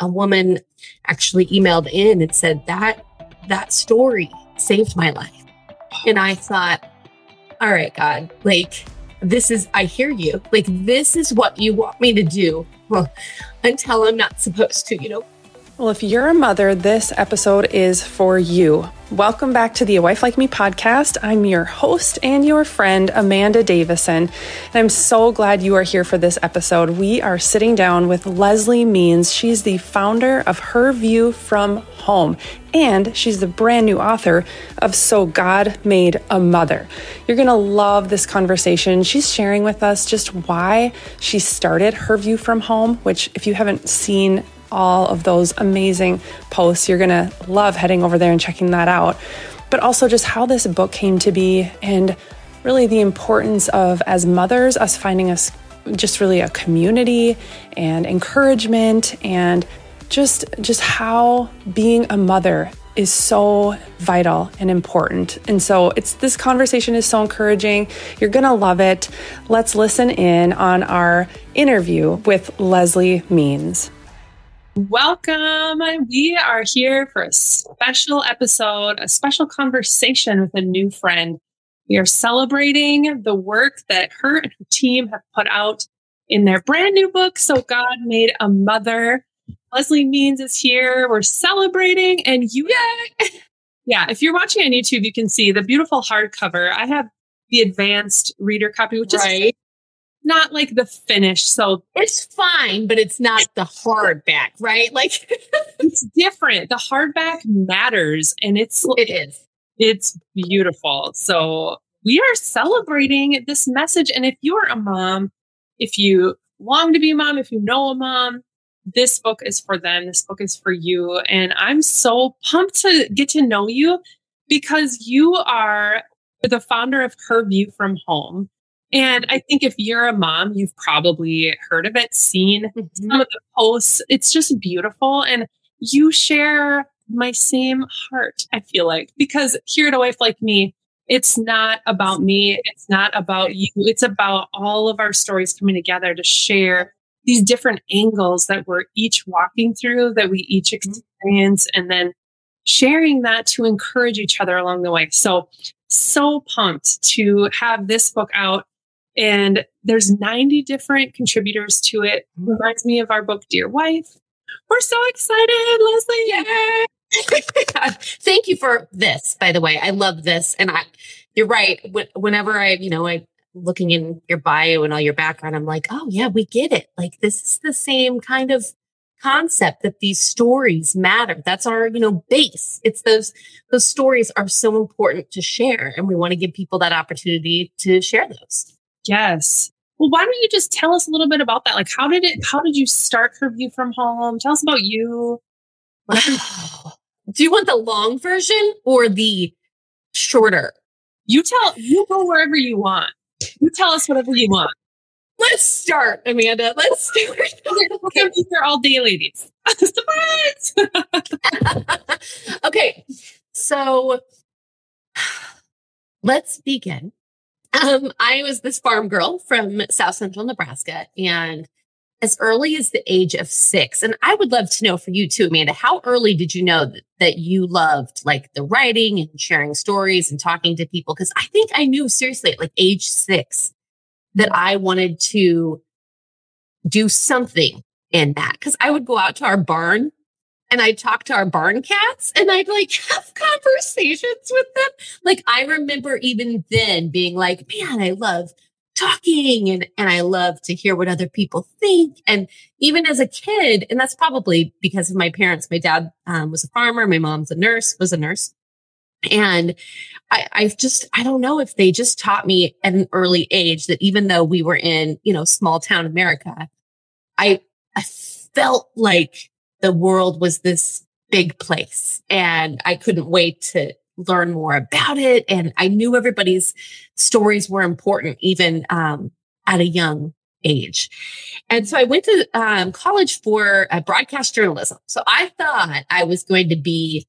a woman actually emailed in and said that that story saved my life. And I thought, all right, God, like this is, I hear you. Like, this is what you want me to do. Well, until I'm not supposed to, you know? Well, if you're a mother, this episode is for you. Welcome back to the A Wife Like Me podcast. I'm your host and your friend, Amanda Davison. And I'm so glad you are here for this episode. We are sitting down with Leslie Means. She's the founder of Her View from Home, and she's the brand new author of So God Made a Mother. You're going to love this conversation. She's sharing with us just why she started Her View from Home, which, if you haven't seen all of those amazing posts. You're going to love heading over there and checking that out. But also just how this book came to be and really the importance of, as mothers, us finding us just really a community and encouragement and just just how being a mother is so vital and important. And so it's this conversation is so encouraging. You're going to love it. Let's listen in on our interview with Leslie Means. Welcome. We are here for a special episode, a special conversation with a new friend. We are celebrating the work that her and her team have put out in their brand new book. So God made a mother. Leslie Means is here. We're celebrating and you, yeah, yeah. If you're watching on YouTube, you can see the beautiful hardcover. I have the advanced reader copy, which right. is not like the finish. So it's fine, but it's not the hardback, right? Like it's different. The hardback matters and it's it is. It's beautiful. So we are celebrating this message. And if you're a mom, if you long to be a mom, if you know a mom, this book is for them. This book is for you. And I'm so pumped to get to know you because you are the founder of Her View from Home. And I think if you're a mom, you've probably heard of it, seen mm-hmm. some of the posts. It's just beautiful. And you share my same heart, I feel like, because here at A Wife Like Me, it's not about me. It's not about you. It's about all of our stories coming together to share these different angles that we're each walking through, that we each mm-hmm. experience, and then sharing that to encourage each other along the way. So, so pumped to have this book out and there's 90 different contributors to it. Mm-hmm. Reminds me of our book, Dear Wife. We're so excited, Leslie. Yay! Thank you for this, by the way. I love this. And I, you're right. Whenever I, you know, I looking in your bio and all your background, I'm like, oh yeah, we get it. Like this is the same kind of concept that these stories matter. That's our, you know, base. It's those, those stories are so important to share. And we want to give people that opportunity to share those. Yes. Well, why don't you just tell us a little bit about that? Like, how did it, how did you start Her View from Home? Tell us about you. Do you want the long version or the shorter? You tell, you go wherever you want. You tell us whatever you want. Let's start, Amanda. Let's start. okay, these are all day ladies. okay, so let's begin um, I was this farm girl from South Central Nebraska and as early as the age of six. And I would love to know for you too, Amanda, how early did you know that, that you loved like the writing and sharing stories and talking to people? Cause I think I knew seriously at like age six that I wanted to do something in that. Cause I would go out to our barn and I'd talk to our barn cats and I'd like have conversations with them. Like I remember even then being like, man, I love talking and, and I love to hear what other people think. And even as a kid, and that's probably because of my parents, my dad um, was a farmer. My mom's a nurse, was a nurse. And I, I just, I don't know if they just taught me at an early age that even though we were in, you know, small town America, I, I felt like the world was this big place and I couldn't wait to learn more about it. And I knew everybody's stories were important, even um, at a young age. And so I went to um, college for uh, broadcast journalism. So I thought I was going to be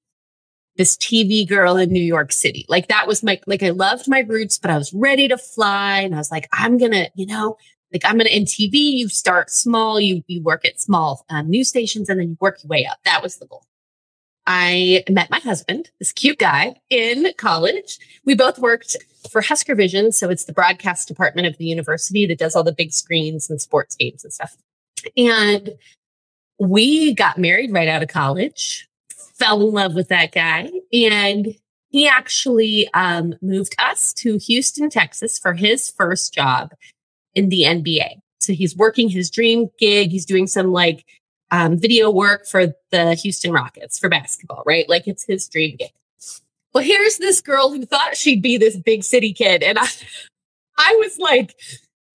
this TV girl in New York City. Like that was my, like I loved my roots, but I was ready to fly. And I was like, I'm going to, you know, Like I'm going to in TV, you start small, you you work at small um, news stations, and then you work your way up. That was the goal. I met my husband, this cute guy, in college. We both worked for Husker Vision, so it's the broadcast department of the university that does all the big screens and sports games and stuff. And we got married right out of college, fell in love with that guy, and he actually um, moved us to Houston, Texas for his first job in the NBA. So he's working his dream gig. He's doing some like um, video work for the Houston Rockets for basketball, right? Like it's his dream gig. Well, here's this girl who thought she'd be this big city kid. And I, I was like,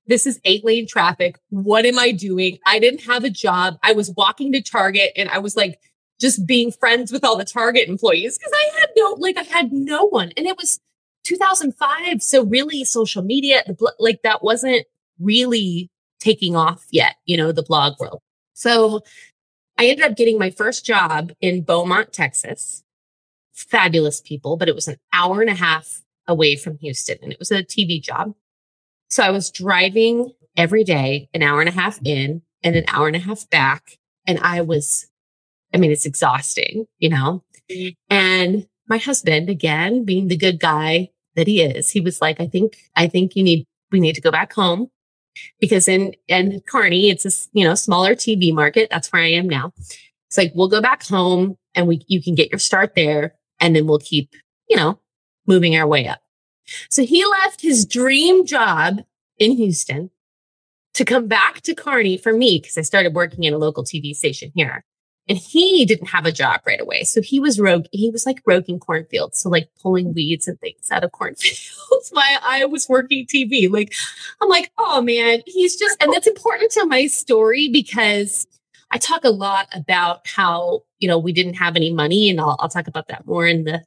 this is eight lane traffic. What am I doing? I didn't have a job. I was walking to Target and I was like, just being friends with all the Target employees because I had no, like, I had no one. And it was 2005. So really social media, like that wasn't really taking off yet, you know, the blog world. So I ended up getting my first job in Beaumont, Texas. Fabulous people, but it was an hour and a half away from Houston and it was a TV job. So I was driving every day, an hour and a half in and an hour and a half back. And I was, I mean, it's exhausting, you know? Mm-hmm. And my husband, again, being the good guy that he is, he was like, I think, I think you need, we need to go back home because in in Kearney, it's a you know smaller TV market. That's where I am now. It's like we'll go back home and we you can get your start there, and then we'll keep you know moving our way up. So he left his dream job in Houston to come back to Kearney for me because I started working in a local TV station here. And he didn't have a job right away. So he was rogue. He was like roguing cornfields. So like pulling weeds and things out of cornfields while I was working TV. Like, I'm like, oh man, he's just, and that's important to my story because I talk a lot about how, you know, we didn't have any money and I'll, I'll talk about that more in the,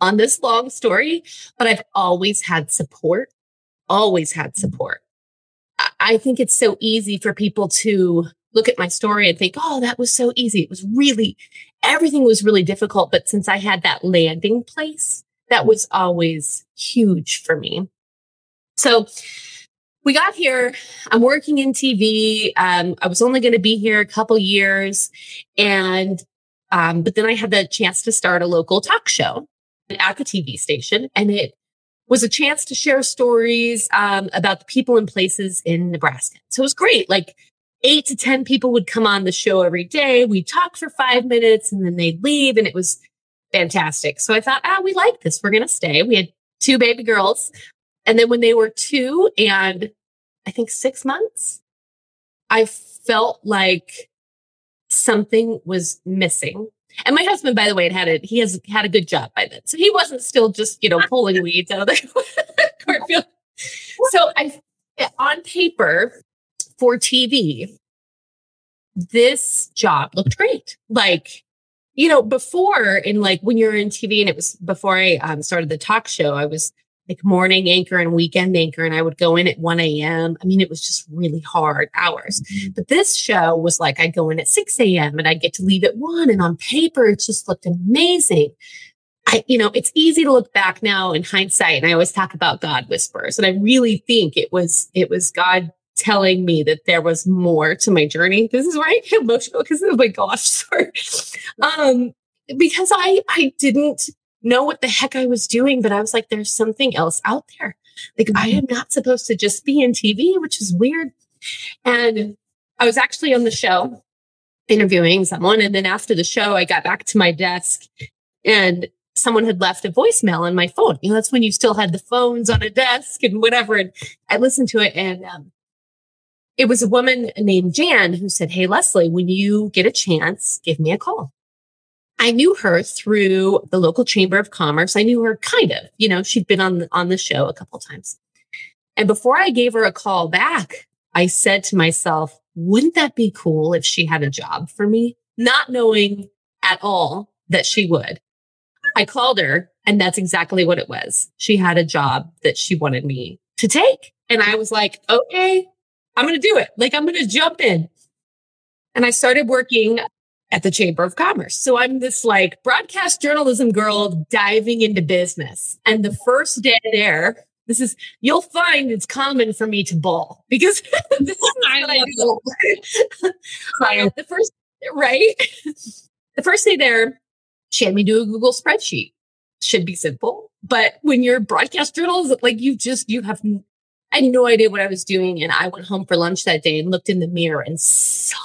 on this long story, but I've always had support, always had support. I think it's so easy for people to look at my story and think, oh, that was so easy. It was really, everything was really difficult. But since I had that landing place, that was always huge for me. So we got here. I'm working in TV. Um, I was only going to be here a couple years. And, um, but then I had the chance to start a local talk show at the TV station. And it was a chance to share stories um, about the people and places in Nebraska. So it was great. Like eight to 10 people would come on the show every day. We'd talk for five minutes and then they'd leave. And it was fantastic. So I thought, ah, we like this. We're going to stay. We had two baby girls. And then when they were two and I think six months, I felt like something was missing. And my husband, by the way, had a, he has had a good job by then. So he wasn't still just, you know, pulling weeds out of the cornfield. So I, on paper, for TV, this job looked great. Like, you know, before in like when you're in TV and it was before I um, started the talk show, I was like morning anchor and weekend anchor and I would go in at 1 a.m. I mean, it was just really hard hours. Mm-hmm. But this show was like I'd go in at 6 a.m. and I'd get to leave at 1 and on paper it just looked amazing. I, you know, it's easy to look back now in hindsight. And I always talk about God whispers. And I really think it was, it was God telling me that there was more to my journey. This is why I get emotional because oh my gosh, sorry. Um, because I I didn't know what the heck I was doing, but I was like, there's something else out there. Like I am not supposed to just be in TV, which is weird. And I was actually on the show interviewing someone. And then after the show, I got back to my desk and someone had left a voicemail on my phone. You know, that's when you still had the phones on a desk and whatever. And I listened to it and um, it was a woman named Jan who said, Hey, Leslie, when you get a chance, give me a call. I knew her through the local chamber of commerce. I knew her kind of, you know, she'd been on the, on the show a couple times. And before I gave her a call back, I said to myself, wouldn't that be cool if she had a job for me? Not knowing at all that she would. I called her and that's exactly what it was. She had a job that she wanted me to take. And I was like, okay, I'm going to do it. Like I'm going to jump in. And I started working at the Chamber of Commerce. So I'm this like broadcast journalism girl diving into business. And the first day there, This is you'll find it's common for me to bawl because this is I what I do. uh, the first right, the first day there, she had me do a Google spreadsheet. Should be simple, but when you're broadcast journalism, like you just you have I had no idea what I was doing. And I went home for lunch that day and looked in the mirror and sobbed.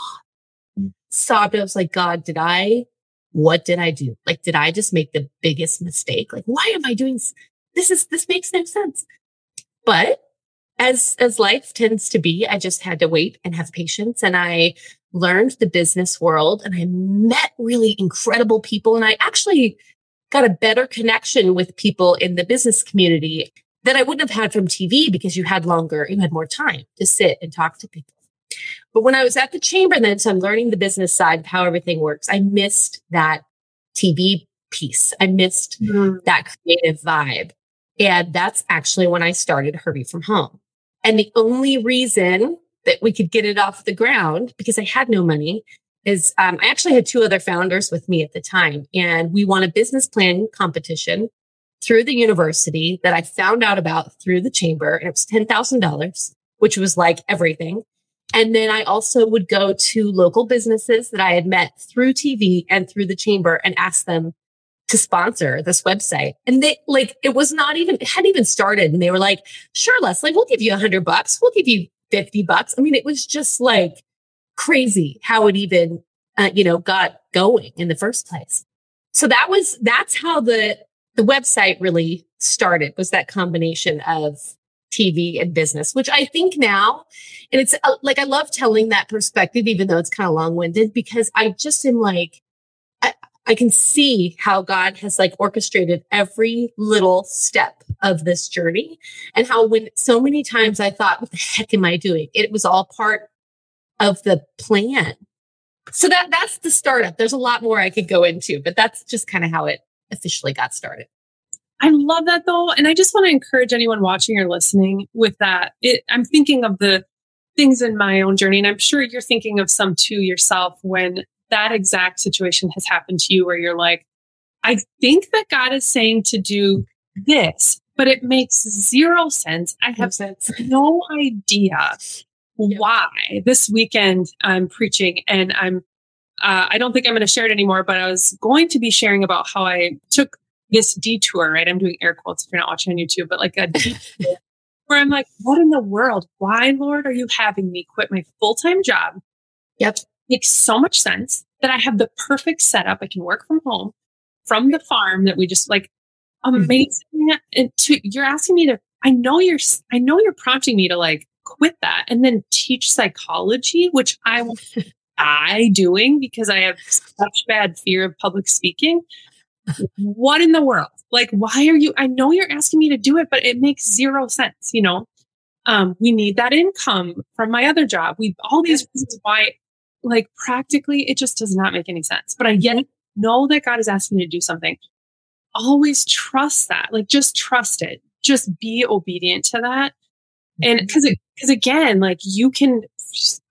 Sobbed. I was like, God, did I, what did I do? Like, did I just make the biggest mistake? Like, why am I doing this? This is, this makes no sense. But as, as life tends to be, I just had to wait and have patience. And I learned the business world and I met really incredible people. And I actually got a better connection with people in the business community that I wouldn't have had from TV because you had longer, you had more time to sit and talk to people. But when I was at the chamber then, so I'm learning the business side of how everything works, I missed that TV piece. I missed mm-hmm. that creative vibe. And that's actually when I started Her View from Home. And the only reason that we could get it off the ground because I had no money is um, I actually had two other founders with me at the time and we won a business plan competition through the university that I found out about through the chamber. And it was $10,000, which was like everything. And then I also would go to local businesses that I had met through TV and through the chamber and ask them to sponsor this website. And they like, it was not even, it hadn't even started. And they were like, sure, Leslie, we'll give you a hundred bucks. We'll give you 50 bucks. I mean, it was just like crazy how it even, uh, you know, got going in the first place. So that was, that's how the, the website really started was that combination of TV and business, which I think now, and it's uh, like, I love telling that perspective, even though it's kind of long winded, because I just am like, I, I can see how God has like orchestrated every little step of this journey and how when so many times I thought, what the heck am I doing? It was all part of the plan. So that that's the startup. There's a lot more I could go into, but that's just kind of how it officially got started. I love that though. And I just want to encourage anyone watching or listening with that. It, I'm thinking of the things in my own journey, and I'm sure you're thinking of some too yourself when that exact situation has happened to you where you're like, I think that God is saying to do this, but it makes zero sense. I have sense. no idea why. This weekend I'm preaching and I'm uh, I don't think I'm going to share it anymore, but I was going to be sharing about how I took this detour, right? I'm doing air quotes if you're not watching on YouTube, but like a detour where I'm like, what in the world? Why, Lord, are you having me quit my full time job? Yep. Makes so much sense that I have the perfect setup. I can work from home from the farm that we just like mm-hmm. amazing. Mm-hmm. And to, you're asking me to, I know you're, I know you're prompting me to like quit that and then teach psychology, which I I doing because I have such bad fear of public speaking? what in the world? Like, why are you? I know you're asking me to do it, but it makes zero sense. You know, um, we need that income from my other job. We all these reasons why, like, practically, it just does not make any sense. But I yet know that God is asking me to do something. Always trust that. Like, just trust it. Just be obedient to that. And because mm-hmm. because again, like you can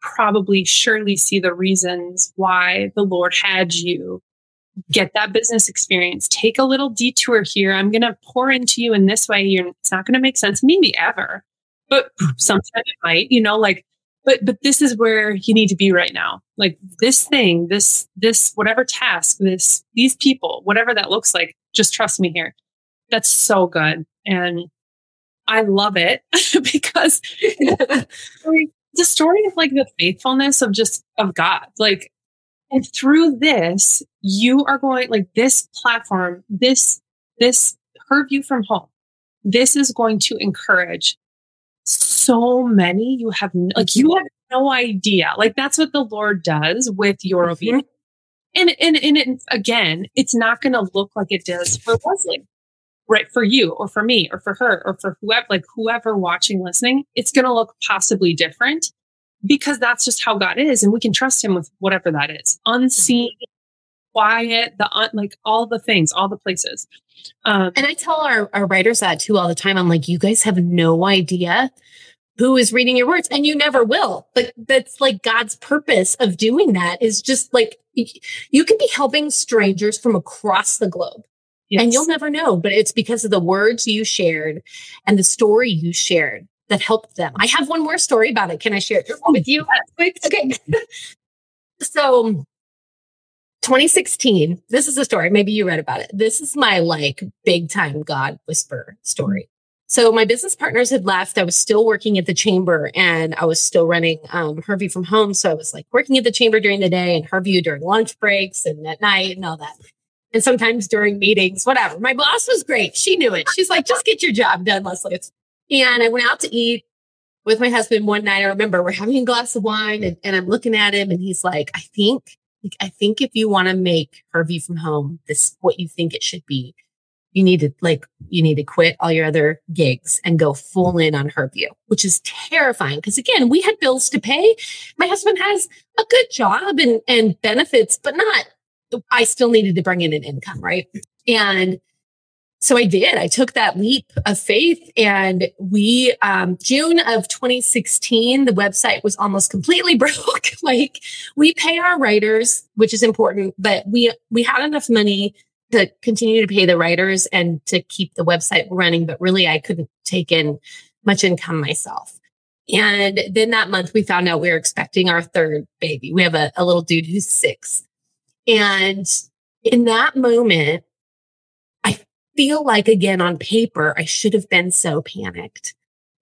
probably surely see the reasons why the Lord had you get that business experience. Take a little detour here. I'm going to pour into you in this way. You're, it's not going to make sense, maybe ever, but sometimes it might, you know, like, but, but this is where you need to be right now. Like this thing, this, this, whatever task, this, these people, whatever that looks like, just trust me here. That's so good. And I love it because the story of like the faithfulness of just of God. Like, and through this, you are going like this platform, this, this her view from home. This is going to encourage so many. You have like you have no idea. Like that's what the Lord does with your mm-hmm. obedience. And and and it, again, it's not going to look like it does for Leslie right for you or for me or for her or for whoever like whoever watching listening it's going to look possibly different because that's just how god is and we can trust him with whatever that is. Unseen quiet the un, like all the things all the places. Um, and i tell our, our writers that too all the time. I'm like you guys have no idea who is reading your words and you never will. But that's like god's purpose of doing that is just like you can be helping strangers from across the globe Yes. And you'll never know, but it's because of the words you shared and the story you shared that helped them. I have one more story about it. Can I share it with you? Okay. so 2016, this is a story. Maybe you read about it. This is my like big time God whisper story. So my business partners had left. I was still working at the chamber and I was still running um, Her View from home. So I was like working at the chamber during the day and Her View during lunch breaks and at night and all that. And sometimes during meetings, whatever. My boss was great. She knew it. She's like, just get your job done, Leslie. And I went out to eat with my husband one night. I remember we're having a glass of wine and, and I'm looking at him and he's like, I think, I think if you want to make Her View from home this what you think it should be, you need to like you need to quit all your other gigs and go full in on Her View, which is terrifying because again, we had bills to pay. My husband has a good job and and benefits, but not I still needed to bring in an income, right? And so I did. I took that leap of faith and we, um, June of 2016, the website was almost completely broke. like we pay our writers, which is important, but we, we had enough money to continue to pay the writers and to keep the website running. But really I couldn't take in much income myself. And then that month we found out we were expecting our third baby. We have a, a little dude who's six. And in that moment, I feel like again on paper, I should have been so panicked,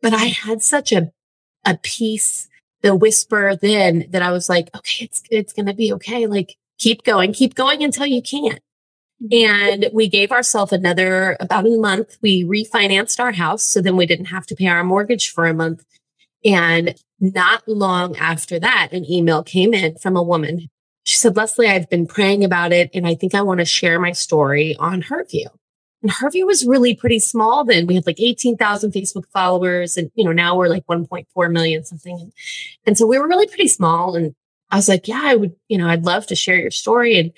but I had such a, a peace, the whisper then that I was like, okay, it's, it's going to be okay. Like keep going, keep going until you can't. And we gave ourselves another about a month. We refinanced our house. So then we didn't have to pay our mortgage for a month. And not long after that, an email came in from a woman. She said, Leslie, I've been praying about it and I think I want to share my story on Her View. And Her View was really pretty small then. We had like 18,000 Facebook followers and, you know, now we're like 1.4 million something. And, and so we were really pretty small. And I was like, yeah, I would, you know, I'd love to share your story. And it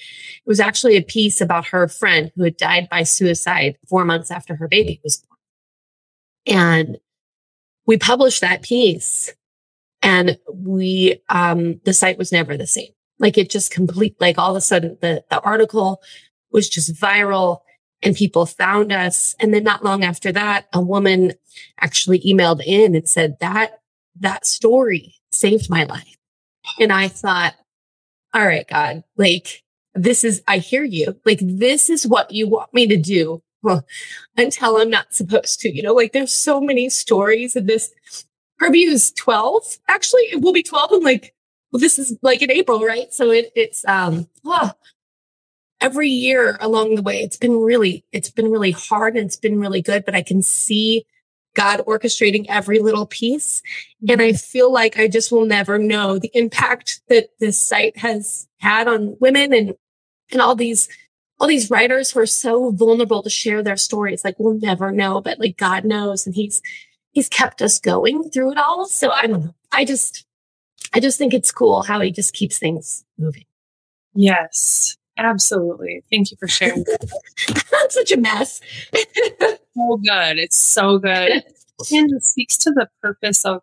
was actually a piece about her friend who had died by suicide four months after her baby was born. And we published that piece and we, um, the site was never the same. Like it just complete, like all of a sudden the, the article was just viral and people found us. And then not long after that, a woman actually emailed in and said that that story saved my life. And I thought, all right, God, like this is, I hear you. Like this is what you want me to do until I'm not supposed to, you know, like there's so many stories in this. Her View is 12. Actually, it will be 12 in like, well, this is like in April, right? So it, it's, um, oh, every year along the way, it's been really, it's been really hard and it's been really good, but I can see God orchestrating every little piece. And I feel like I just will never know the impact that this site has had on women and, and all these, all these writers who are so vulnerable to share their stories. Like we'll never know, but like God knows. And he's, he's kept us going through it all. So I don't know. I just, I just think it's cool how he just keeps things moving. Yes. Absolutely. Thank you for sharing. I'm such a mess. so good. It's so good. And it speaks to the purpose of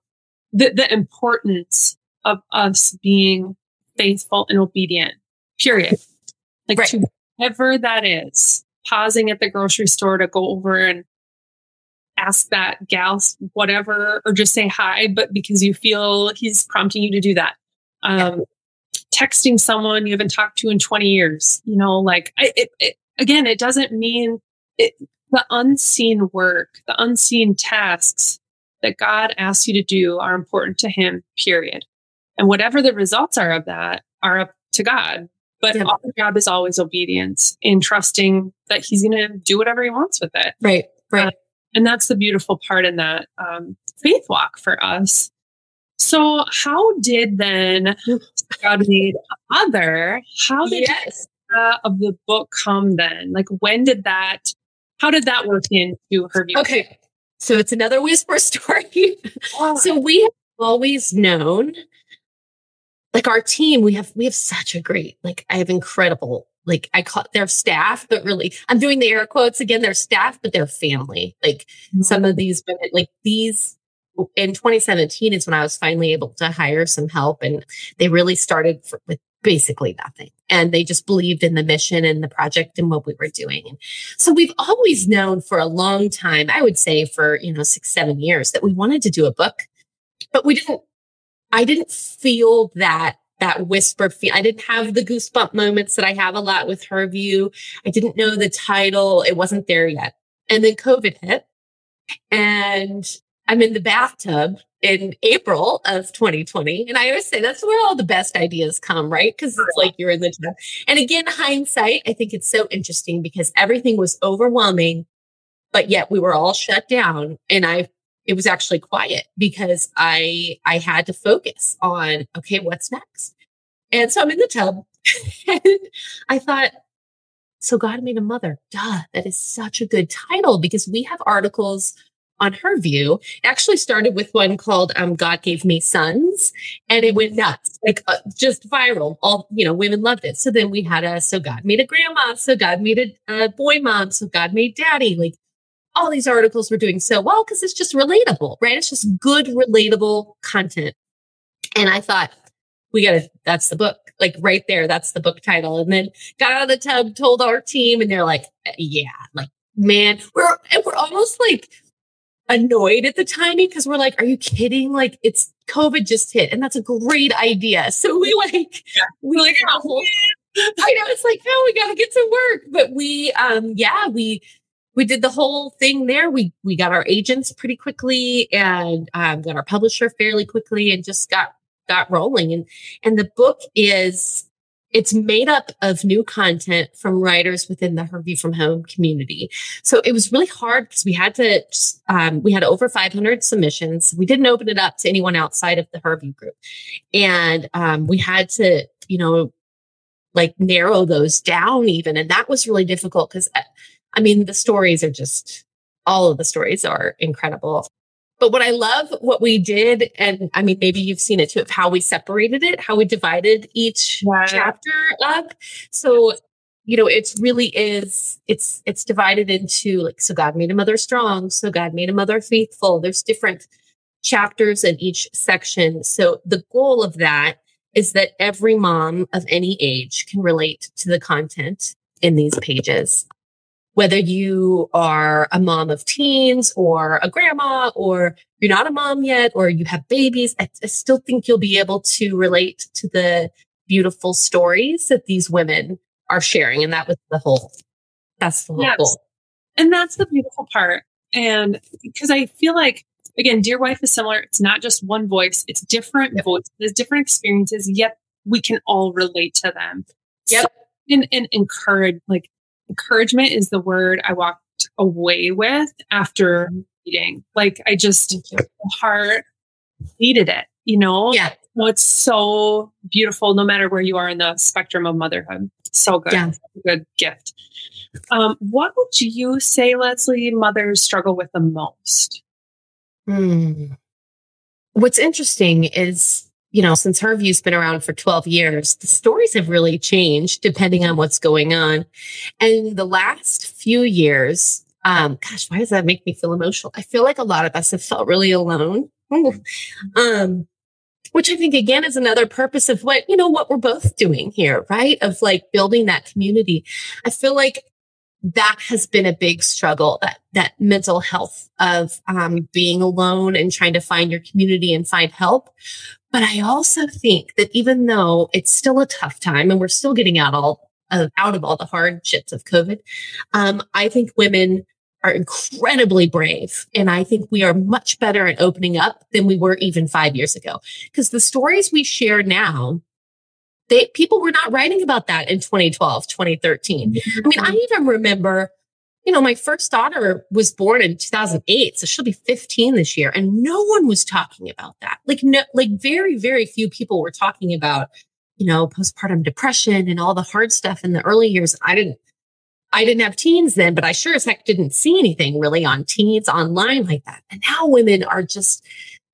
the, the importance of us being faithful and obedient, period. Like right. to whatever that is, pausing at the grocery store to go over and ask that gal whatever, or just say hi, but because you feel he's prompting you to do that. Um, yeah texting someone you haven't talked to in 20 years. You know, like it, it, again, it doesn't mean it, the unseen work, the unseen tasks that God asks you to do are important to Him, period. And whatever the results are of that are up to God. But yeah. our job is always obedience in trusting that He's going to do whatever He wants with it. Right. Right. Uh, and that's the beautiful part in that um, faith walk for us so, how did then God made other? How did yes. Of the book come then? Like, when did that? How did that work into her? View? Okay, so it's another whisper story. Oh. so we have always known, like our team, we have we have such a great, like I have incredible like I call their staff, but really I'm doing the air quotes again, their staff, but their family. Like mm-hmm. some of these women, like these in 2017 is when I was finally able to hire some help. And they really started for, with basically nothing. And they just believed in the mission and the project and what we were doing. And so we've always known for a long time, I would say for, you know, six, seven years that we wanted to do a book, but we didn't, I didn't feel that that whisper feel. I didn't have the goosebump moments that I have a lot with her view. I didn't know the title. It wasn't there yet. And then COVID hit and I'm in the bathtub in April of 2020. And I always say that's where all the best ideas come, right? Because it's like you're in the tub. And again, hindsight, I think it's so interesting because everything was overwhelming, but yet we were all shut down. And I it was actually quiet because I I had to focus on okay, what's next? And so I'm in the tub and I thought, so God made a mother. Duh, that is such a good title because we have articles on her view. It actually started with one called um, God Gave Me Sons, and it went nuts, like uh, just viral. All, you know, women loved it. So then we had a, so God made a grandma, so God made a, a boy mom, so God made daddy. Like all these articles were doing so well because it's just relatable, right? It's just good, relatable content. And I thought, we got to, that's the book, like right there. That's the book title. And then got out of the tub, told our team, and they're like, yeah, like, man, we're, and we're almost like, annoyed at the timing because we're like, are you kidding? Like it's COVID just hit and that's a great idea. So we like, yeah. we like, I know it's like, no, we got to get to work. But we, um, yeah, we, we did the whole thing there. We, we got our agents pretty quickly and, um, got our publisher fairly quickly and just got, got rolling. And, and the book is, it's made up of new content from writers within the Her View from Home community. So it was really hard because we had to, just, um, we had over 500 submissions. We didn't open it up to anyone outside of the Her View group. And um, we had to, you know, like narrow those down even. And that was really difficult because, uh, I mean, the stories are just, all of the stories are incredible. But what I love what we did, and I mean, maybe you've seen it too, of how we separated it, how we divided each chapter up. So, you know, it's really is, it's, it's divided into like, so God made a mother strong. So God made a mother faithful. There's different chapters in each section. So the goal of that is that every mom of any age can relate to the content in these pages whether you are a mom of teens or a grandma or you're not a mom yet or you have babies, I, I still think you'll be able to relate to the beautiful stories that these women are sharing. And that was the whole, that's the whole yes. goal. And that's the beautiful part. And because I feel like, again, Dear Wife is similar. It's not just one voice, it's different yep. voices, different experiences, yet we can all relate to them. Yep. So, and, and encourage, like, encouragement is the word I walked away with after meeting. Like I just heart needed it, you know? Yeah. So it's so beautiful no matter where you are in the spectrum of motherhood. So good. Yeah. Good gift. Um, what would you say, Leslie, mothers struggle with the most? Hmm. What's interesting is you know, since her view's been around for 12 years, the stories have really changed depending on what's going on. And the last few years, um, gosh, why does that make me feel emotional? I feel like a lot of us have felt really alone. um, which I think again is another purpose of what, you know, what we're both doing here, right? Of like building that community. I feel like that has been a big struggle that that mental health of um, being alone and trying to find your community and find help but I also think that even though it's still a tough time and we're still getting out all uh, out of all the hardships of COVID, um, I think women are incredibly brave. And I think we are much better at opening up than we were even five years ago. Because the stories we share now, they people were not writing about that in 2012, 2013. I mean, I even remember you know, my first daughter was born in 2008, so she'll be 15 this year, and no one was talking about that. Like, no, like very, very few people were talking about, you know, postpartum depression and all the hard stuff in the early years. I didn't, I didn't have teens then, but I sure as heck didn't see anything really on teens online like that. And now women are just,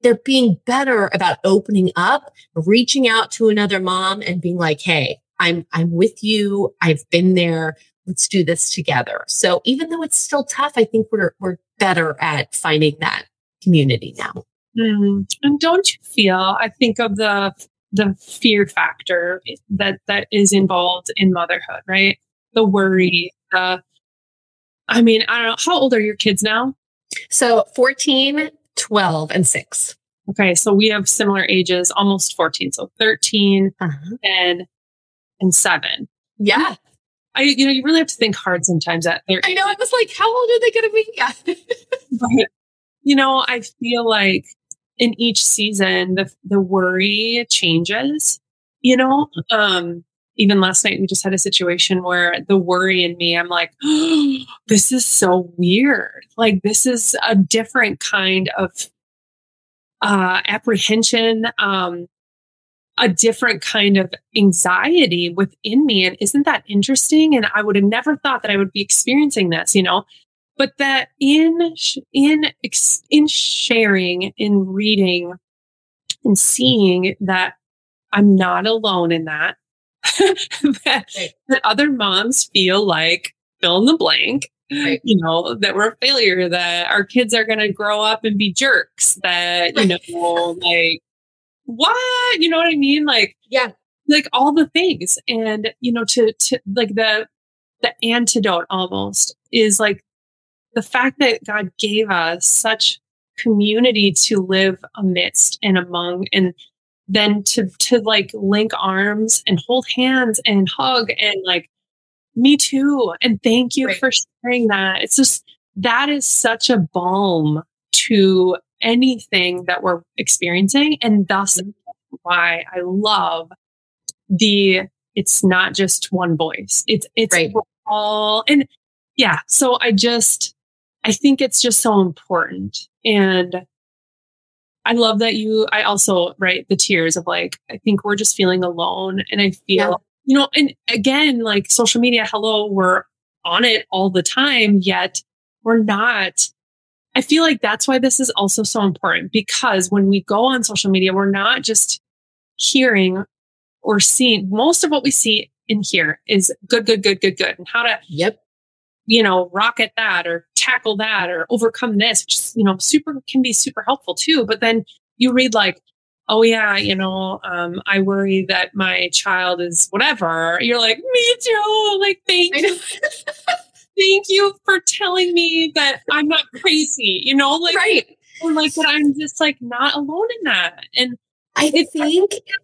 they're being better about opening up, reaching out to another mom and being like, Hey, I'm, I'm with you. I've been there let's do this together. So even though it's still tough, I think we're we're better at finding that community now. Mm. And don't you feel? I think of the the fear factor that that is involved in motherhood, right? The worry, the I mean, I don't know. How old are your kids now? So 14, 12, and 6. Okay, so we have similar ages, almost 14. So 13 Uh-huh. and and 7. Yeah. I you know, you really have to think hard sometimes at their I know. I was like, how old are they going to be? Yeah. but you know, I feel like in each season the the worry changes, you know? Um even last night we just had a situation where the worry in me i'm like oh, this is so weird like this is a different kind of uh apprehension um a different kind of anxiety within me and isn't that interesting and i would have never thought that i would be experiencing this you know but that in in in sharing in reading and seeing that i'm not alone in that that, right. that, other moms feel like fill in the blank, right. you know, that we're a failure, that our kids are going to grow up and be jerks, that, you know, like, what? You know what I mean? Like, yeah, like all the things. And, you know, to, to like the, the antidote almost is like the fact that God gave us such community to live amidst and among and then to to like link arms and hold hands and hug and like me too and thank you right. for sharing that it's just that is such a balm to anything that we're experiencing and thus mm-hmm. why i love the it's not just one voice it's it's right. all and yeah so i just i think it's just so important and I love that you, I also write the tears of like, I think we're just feeling alone. And I feel, yeah. you know, and again, like social media, hello, we're on it all the time, yet we're not. I feel like that's why this is also so important because when we go on social media, we're not just hearing or seeing most of what we see in here is good, good, good, good, good. And how to, yep, you know, rocket that or tackle that or overcome this, which is, you know, super can be super helpful too. But then you read like, oh yeah, you know, um, I worry that my child is whatever. You're like, me too. Like, thank you. thank you for telling me that I'm not crazy, you know, like, right. or like that I'm just like not alone in that. And I think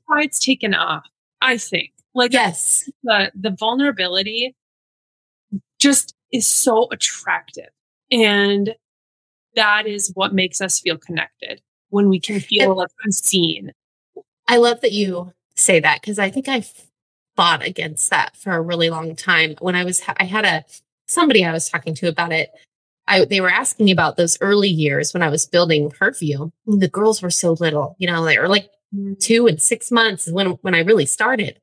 why it's taken off. I think like, yes, the, the vulnerability just is so attractive. And that is what makes us feel connected when we can feel like unseen. I love that you say that because I think I fought against that for a really long time. When I was, I had a somebody I was talking to about it. I, they were asking me about those early years when I was building Her View. The girls were so little, you know, they were like two and six months when when I really started,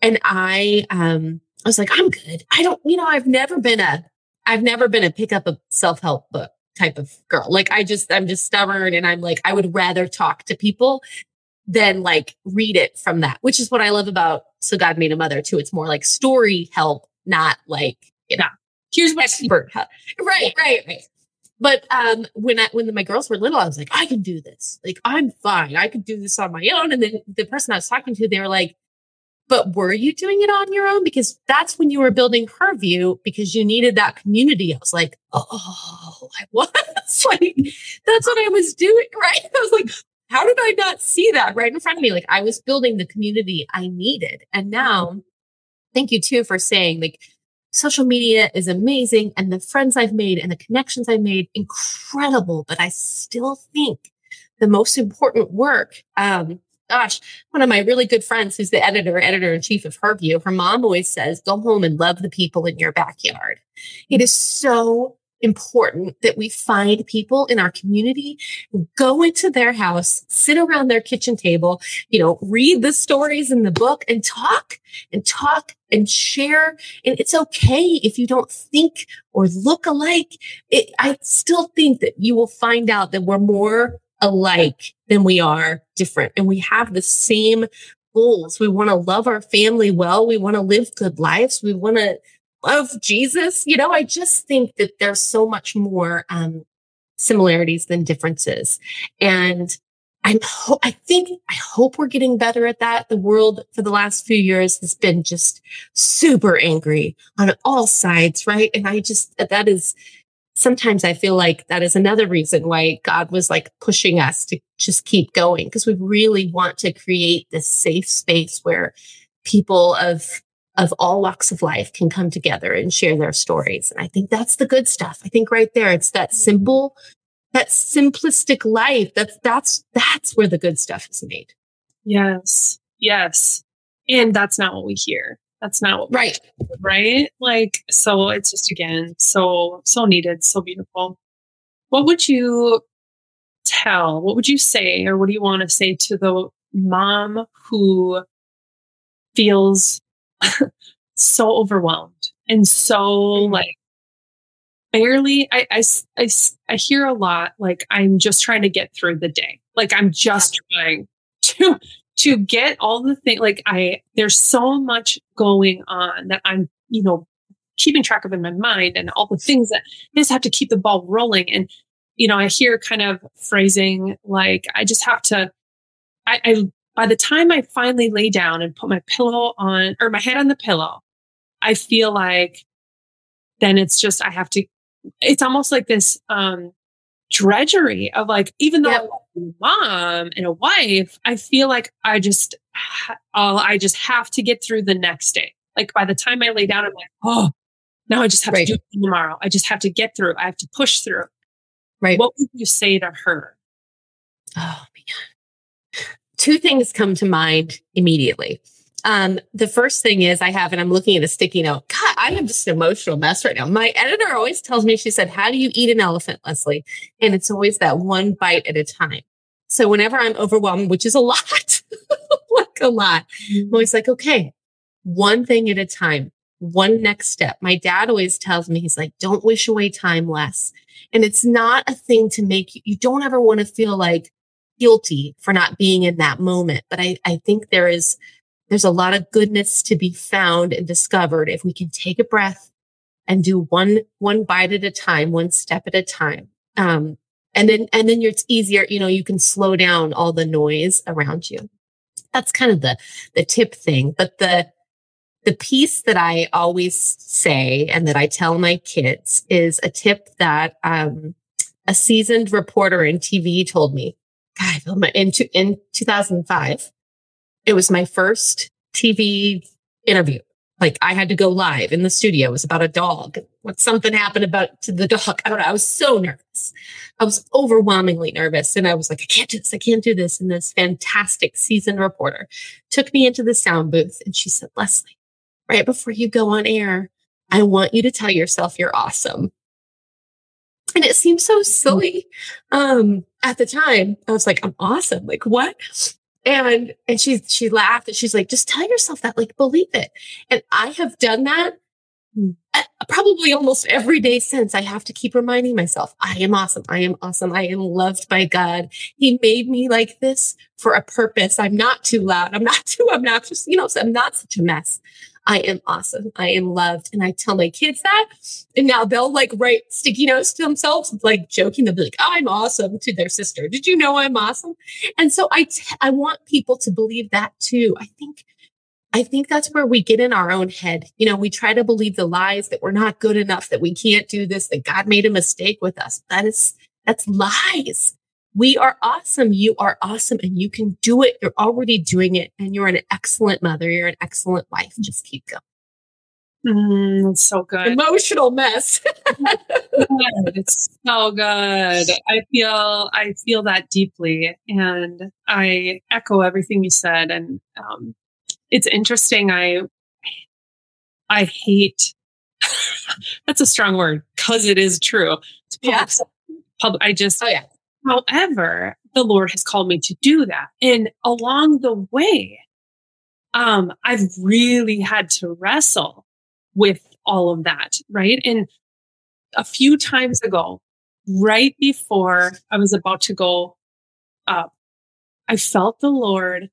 and I um I was like, I'm good. I don't, you know, I've never been a I've never been a pick up a self help book type of girl. Like I just, I'm just stubborn and I'm like, I would rather talk to people than like read it from that, which is what I love about So God Made a Mother too. It's more like story help, not like, you know, here's what expert. Right, right, right. But um, when I, when my girls were little, I was like, I can do this. Like, I'm fine. I could do this on my own. And then the person I was talking to, they were like, but were you doing it on your own? Because that's when you were building her view because you needed that community. I was like, oh, I was like, that's what I was doing. Right. I was like, how did I not see that right in front of me? Like I was building the community I needed. And now thank you too for saying like social media is amazing and the friends I've made and the connections I've made incredible. But I still think the most important work, um, gosh, one of my really good friends who's the editor, editor in chief of Her View, her mom always says, go home and love the people in your backyard. It is so important that we find people in our community, go into their house, sit around their kitchen table, you know, read the stories in the book and talk and talk and share. And it's okay if you don't think or look alike. It, I still think that you will find out that we're more alike than we are different. And we have the same goals. We want to love our family well. We want to live good lives. We want to love Jesus. You know, I just think that there's so much more um, similarities than differences. And I'm ho- I think I hope we're getting better at that. The world for the last few years has been just super angry on all sides, right? And I just that is sometimes I feel like that is another reason why God was like pushing us to just keep going because we really want to create this safe space where people of of all walks of life can come together and share their stories. And I think that's the good stuff. I think right there, it's that simple, that simplistic life. That's, that's, that's where the good stuff is made. Yes. Yes. And that's not what we hear. That's not what right. right. Like, so it's just again, so, so needed, so beautiful. What would you tell? What would you say, or what do you want to say to the mom who feels so overwhelmed and so mm-hmm. like barely I, I, I, I hear a lot like i'm just trying to get through the day. Like i'm just trying to to get all the things like i there's so much going on that i'm you know keeping track of in my mind and all the things that I just have to keep the ball rolling. And you know i hear kind of phrasing like i just have to I, I by the time I finally lay down and put my pillow on or my head on the pillow, I feel like then it's just, I have to, it's almost like this, um, drudgery of like, even though yep. I'm a mom and a wife, I feel like I just, oh, I just have to get through the next day. Like by the time I lay down, I'm like, oh, now I just have right. to do it tomorrow. I just have to get through. I have to push through. Right. What would you say to her? Oh man two things come to mind immediately. Um, the first thing is I have, and I'm looking at a sticky note. God, I am just an emotional mess right now. My editor always tells me, she said, How do you eat an elephant, Leslie? And it's always that one bite at a time. So whenever I'm overwhelmed, which is a lot, like a lot, I'm always like, okay, one thing at a time, one next step. My dad always tells me, he's like, don't wish away time Les. And it's not a thing to make you, you don't ever want to feel like, guilty for not being in that moment. But I, I think there is, there's a lot of goodness to be found and discovered if we can take a breath and do one, one bite at a time, one step at a time. Um, and then, and then it's easier, you know, you can slow down all the noise around you. That's kind of the, the tip thing. But the, the piece that I always say and that I tell my kids is a tip that, um, a seasoned reporter in TV told me. God, in, two, in 2005, it was my first TV interview. Like I had to go live in the studio. It was about a dog. What something happened about to the dog. I don't know. I was so nervous. I was overwhelmingly nervous. And I was like, I can't do this. I can't do this. And this fantastic seasoned reporter took me into the sound booth and she said, Leslie, right before you go on air, I want you to tell yourself you're awesome. And it seemed so silly. Um, at the time, I was like, I'm awesome. Like, what? And and she she laughed and she's like, just tell yourself that, like, believe it. And I have done that uh, probably almost every day since. I have to keep reminding myself, I am awesome. I am awesome. I am loved by God. He made me like this for a purpose. I'm not too loud. I'm not too obnoxious. You know, I'm not such a mess. I am awesome. I am loved. And I tell my kids that. And now they'll like write sticky notes to themselves, like joking. They'll be like, I'm awesome to their sister. Did you know I'm awesome? And so I, t- I want people to believe that too. I think, I think that's where we get in our own head. You know, we try to believe the lies that we're not good enough, that we can't do this, that God made a mistake with us. That is, that's lies. We are awesome. You are awesome and you can do it. You're already doing it and you're an excellent mother. You're an excellent wife. Just keep going. Mm, it's so good. Emotional mess. it's so good. I feel I feel that deeply, and I echo everything you said. And um, it's interesting. I I hate. that's a strong word because it is true. It's public, yeah. Public, I just oh yeah However, the Lord has called me to do that. And along the way, um, I've really had to wrestle with all of that, right? And a few times ago, right before I was about to go up, I felt the Lord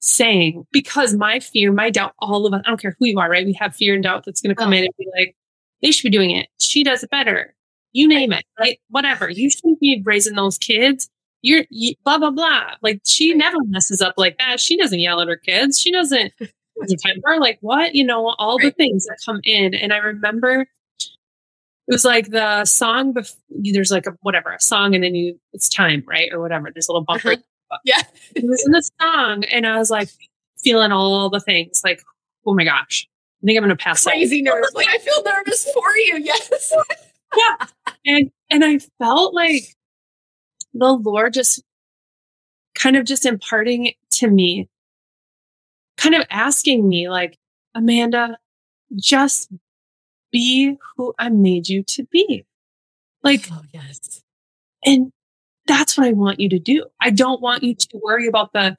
saying, because my fear, my doubt, all of us, I don't care who you are, right? We have fear and doubt that's going to come oh. in and be like, they should be doing it. She does it better you name it, right? Whatever. You shouldn't be raising those kids. you're you, blah blah blah. Like she never messes up like that. She doesn't yell at her kids. She doesn't temper. Like what? You know, All the things that come in. And I remember it was like the song. Bef- there's like a whatever a song, and then you it's time right or whatever. There's a little bumper. Uh-huh. Yeah, it was in the song, and I was like feeling all the things. Like oh my gosh, I think I'm gonna pass. Crazy out. nerves. Like I feel nervous for you. Yes. yeah, and and I felt like the Lord just kind of just imparting to me, kind of asking me, like, Amanda, just be who I made you to be. Like, oh, yes. And that's what I want you to do. I don't want you to worry about the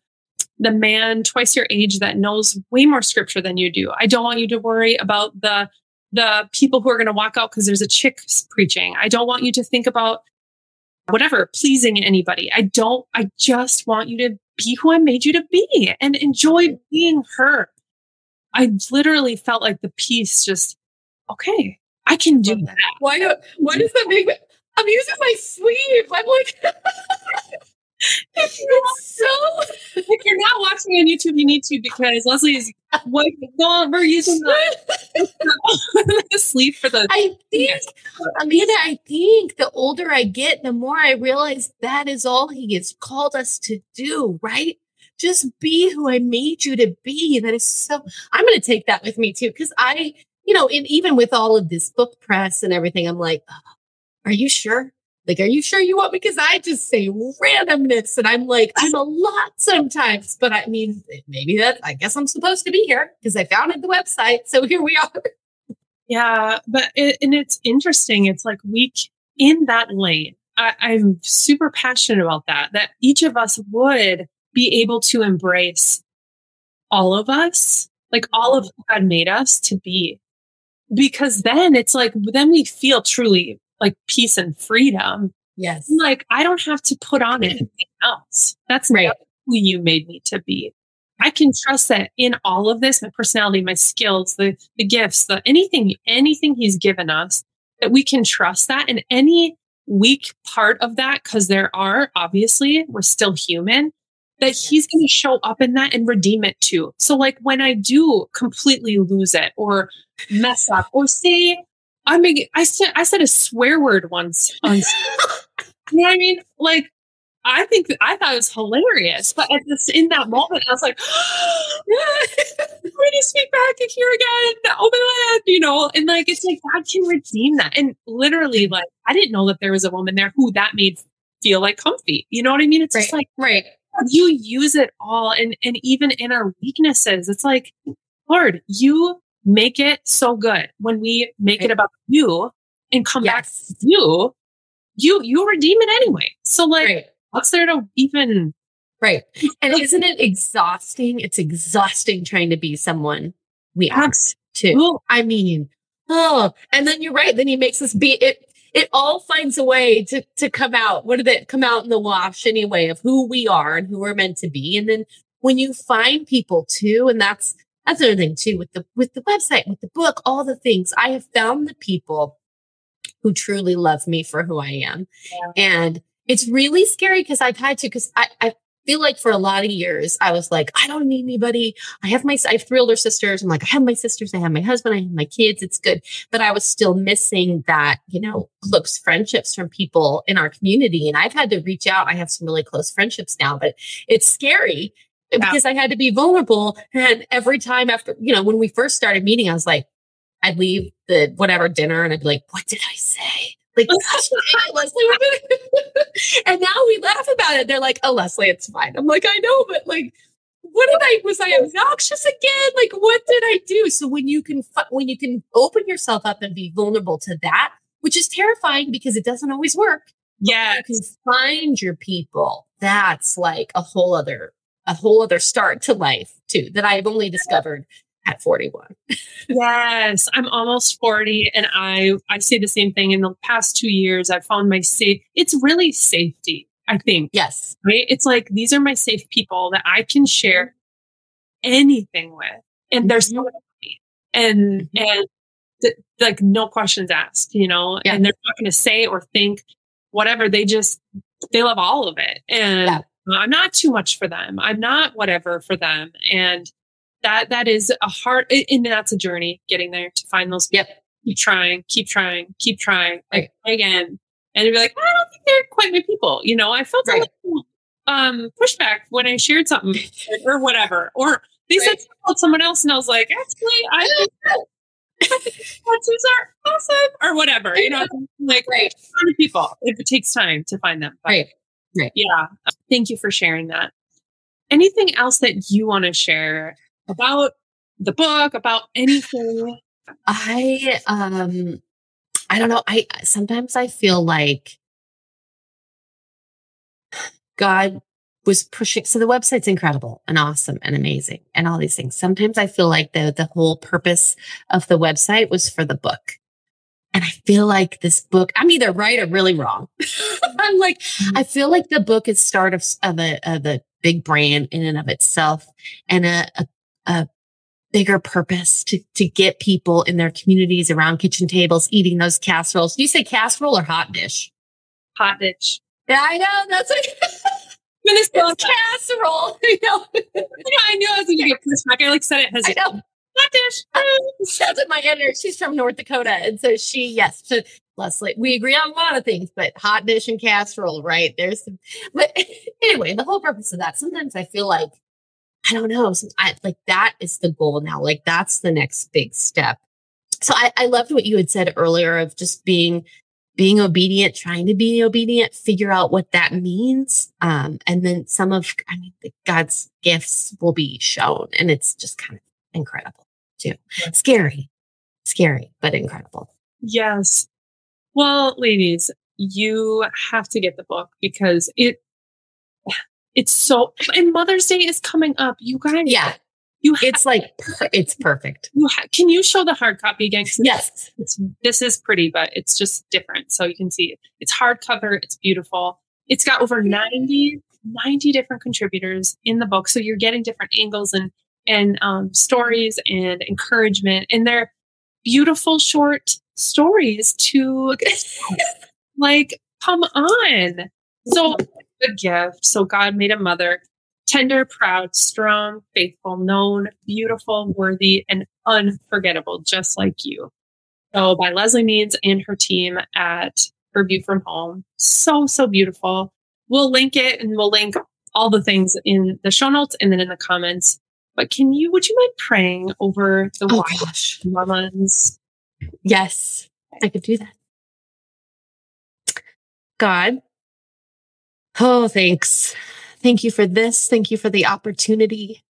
the man twice your age that knows way more scripture than you do. I don't want you to worry about the the people who are going to walk out because there's a chick preaching. I don't want you to think about whatever, pleasing anybody. I don't, I just want you to be who I made you to be and enjoy being her. I literally felt like the peace just, okay, I can do that. Why, do, why does that make me, I'm using my sleeve. I'm like, if you're so if you're not watching on YouTube, you need to because Leslie is what no, we're using the sleep for the I think Amanda, I think the older I get, the more I realize that is all he has called us to do, right? Just be who I made you to be. That is so I'm gonna take that with me too. Cause I, you know, and even with all of this book press and everything, I'm like, oh, are you sure? Like, are you sure you want? me? Because I just say randomness and I'm like, I'm a lot sometimes, but I mean, maybe that, I guess I'm supposed to be here because I founded the website. So here we are. Yeah. But, it, and it's interesting. It's like we, in that lane, I, I'm super passionate about that, that each of us would be able to embrace all of us, like all of God made us to be. Because then it's like, then we feel truly like peace and freedom. Yes. Like I don't have to put on anything else. That's right. who you made me to be. I can trust that in all of this, my personality, my skills, the the gifts, the anything, anything he's given us, that we can trust that. And any weak part of that, because there are obviously, we're still human, that yes. he's going to show up in that and redeem it too. So like when I do completely lose it or mess up or say I mean, I said I said a swear word once on. you know what I mean? Like, I think I thought it was hilarious, but at this in that moment, I was like, "Ready to speak back here again? Oh my god!" You know, and like it's like God can redeem that, and literally, mm-hmm. like I didn't know that there was a woman there who that made feel like comfy. You know what I mean? It's right. just like right. You use it all, and and even in our weaknesses, it's like, Lord, you make it so good when we make it about you and come yes. back to you, you, you redeem it anyway. So like, right. what's there to even? Right. And isn't it exhausting? It's exhausting trying to be someone we ask to. I mean, oh, and then you're right. Then he makes us be it. It all finds a way to, to come out. What did it come out in the wash anyway of who we are and who we're meant to be? And then when you find people too, and that's, that's another thing too with the with the website, with the book, all the things. I have found the people who truly love me for who I am. Yeah. And it's really scary because I've had to because I, I feel like for a lot of years I was like, I don't need anybody. I have my I have three older sisters. I'm like, I have my sisters, I have my husband, I have my kids. It's good. But I was still missing that, you know, close friendships from people in our community. And I've had to reach out. I have some really close friendships now, but it's scary because I had to be vulnerable. And every time after, you know, when we first started meeting, I was like, I'd leave the whatever dinner and I'd be like, what did I say? Like, gosh, Leslie, and now we laugh about it. They're like, oh, Leslie, it's fine. I'm like, I know, but like, what did I, was I obnoxious again? Like, what did I do? So when you can, when you can open yourself up and be vulnerable to that, which is terrifying because it doesn't always work. Yeah. You can find your people. That's like a whole other a whole other start to life too that I've only discovered at 41. yes, I'm almost 40 and I I say the same thing in the past 2 years I've found my safe it's really safety, I think. Yes. Right? It's like these are my safe people that I can share anything with and there's no so happy. And mm-hmm. and th- like no questions asked, you know, yeah. and they're not going to say or think whatever they just they love all of it. And yeah. I'm not too much for them. I'm not whatever for them. And that, that is a hard, and that's a journey getting there to find those. Yep. Keep trying, keep trying, keep trying right. again. And be like, I don't think they're quite my people. You know, I felt right. a little um, pushback when I shared something or whatever. Or they right. said about someone else and I was like, actually, I think tattoos are awesome or whatever. You know, like right. people. If it takes time to find them. But, right. Right. Yeah. Thank you for sharing that. Anything else that you want to share about the book, about anything? I um I don't know. I sometimes I feel like God was pushing. So the website's incredible and awesome and amazing and all these things. Sometimes I feel like the, the whole purpose of the website was for the book. And I feel like this book, I'm either right or really wrong. I'm like, mm-hmm. I feel like the book is start of, of a, of a big brand in and of itself and a, a, a bigger purpose to, to get people in their communities around kitchen tables eating those casseroles. Do you say casserole or hot dish? Hot dish. Yeah, I know. That's like Minnesota casserole. you know? I knew I was going to get pushback. I like said it hesitant. I know. Hot dish. That's what my editor. She's from North Dakota, and so she, yes, Leslie, we agree on a lot of things, but hot dish and casserole, right? There's some, but anyway, the whole purpose of that. Sometimes I feel like I don't know. I, like that is the goal now. Like that's the next big step. So I, I loved what you had said earlier of just being being obedient, trying to be obedient, figure out what that means. Um, and then some of, I mean, God's gifts will be shown and it's just kind of incredible too. Scary, scary, but incredible. Yes. Well, ladies, you have to get the book because it, it's so, and Mother's Day is coming up. You guys, yeah, you ha- it's like per- it's perfect. You ha- can you show the hard copy again? Yes, it's, this is pretty, but it's just different. So you can see it. It's hardcover. It's beautiful. It's got over 90, 90 different contributors in the book, so you're getting different angles and and um, stories and encouragement, and they're beautiful short stories to like come on. So a gift. So God made a mother tender, proud, strong, faithful, known, beautiful, worthy, and unforgettable, just like you. So by Leslie Means and her team at Her View from Home. So, so beautiful. We'll link it and we'll link all the things in the show notes and then in the comments. But can you, would you mind praying over the oh, gosh. mamas? Yes, I could do that. God, oh, thanks. Thank you for this. Thank you for the opportunity.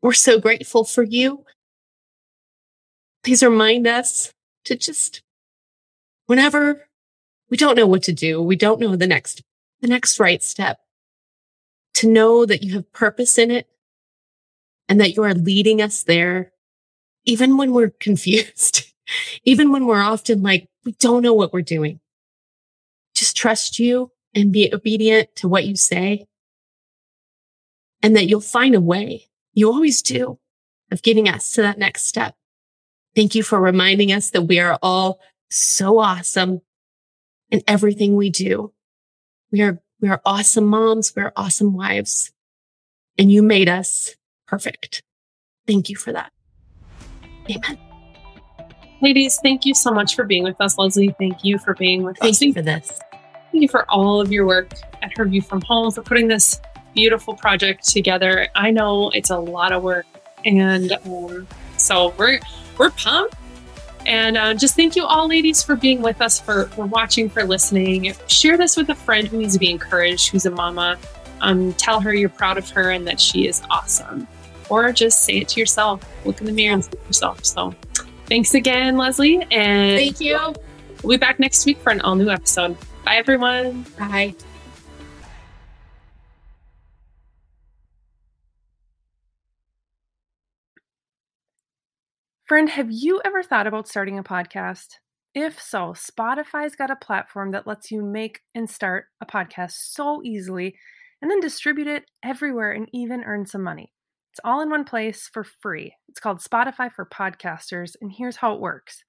We're so grateful for you. Please remind us to just, whenever we don't know what to do, we don't know the next, the next right step, to know that you have purpose in it and that you are leading us there, even when we're confused, even when we're often like, we don't know what we're doing. Just trust you and be obedient to what you say and that you'll find a way. You always do of getting us to that next step. Thank you for reminding us that we are all so awesome in everything we do. We are, we are awesome moms. We're awesome wives and you made us perfect. Thank you for that. Amen. Ladies, thank you so much for being with us. Leslie, thank you for being with thank us. Thank you for this. Thank you for all of your work at Her View from Home, for putting this beautiful project together. I know it's a lot of work, and um, so we're we're pumped. And uh, just thank you all, ladies, for being with us, for, for watching, for listening. Share this with a friend who needs to be encouraged, who's a mama. Um, tell her you're proud of her and that she is awesome. Or just say it to yourself. Look in the mirror and say it to yourself. So thanks again, Leslie. And thank you. We'll be back next week for an all new episode. Bye, everyone. Bye. Friend, have you ever thought about starting a podcast? If so, Spotify's got a platform that lets you make and start a podcast so easily and then distribute it everywhere and even earn some money. It's all in one place for free. It's called Spotify for Podcasters, and here's how it works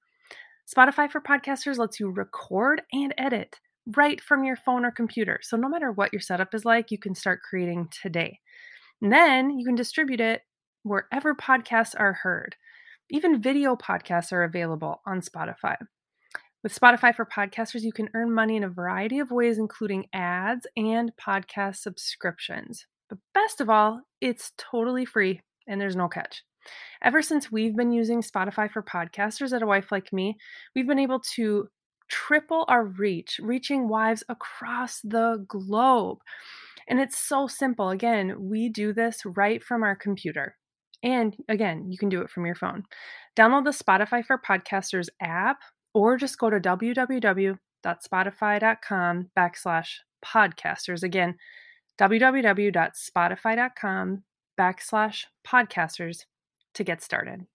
Spotify for Podcasters lets you record and edit right from your phone or computer. So, no matter what your setup is like, you can start creating today. And then you can distribute it wherever podcasts are heard. Even video podcasts are available on Spotify. With Spotify for podcasters, you can earn money in a variety of ways, including ads and podcast subscriptions. But best of all, it's totally free and there's no catch. Ever since we've been using Spotify for podcasters at A Wife Like Me, we've been able to triple our reach, reaching wives across the globe. And it's so simple. Again, we do this right from our computer. And again, you can do it from your phone. Download the Spotify for Podcasters app or just go to www.spotify.com backslash podcasters. Again, www.spotify.com backslash podcasters to get started.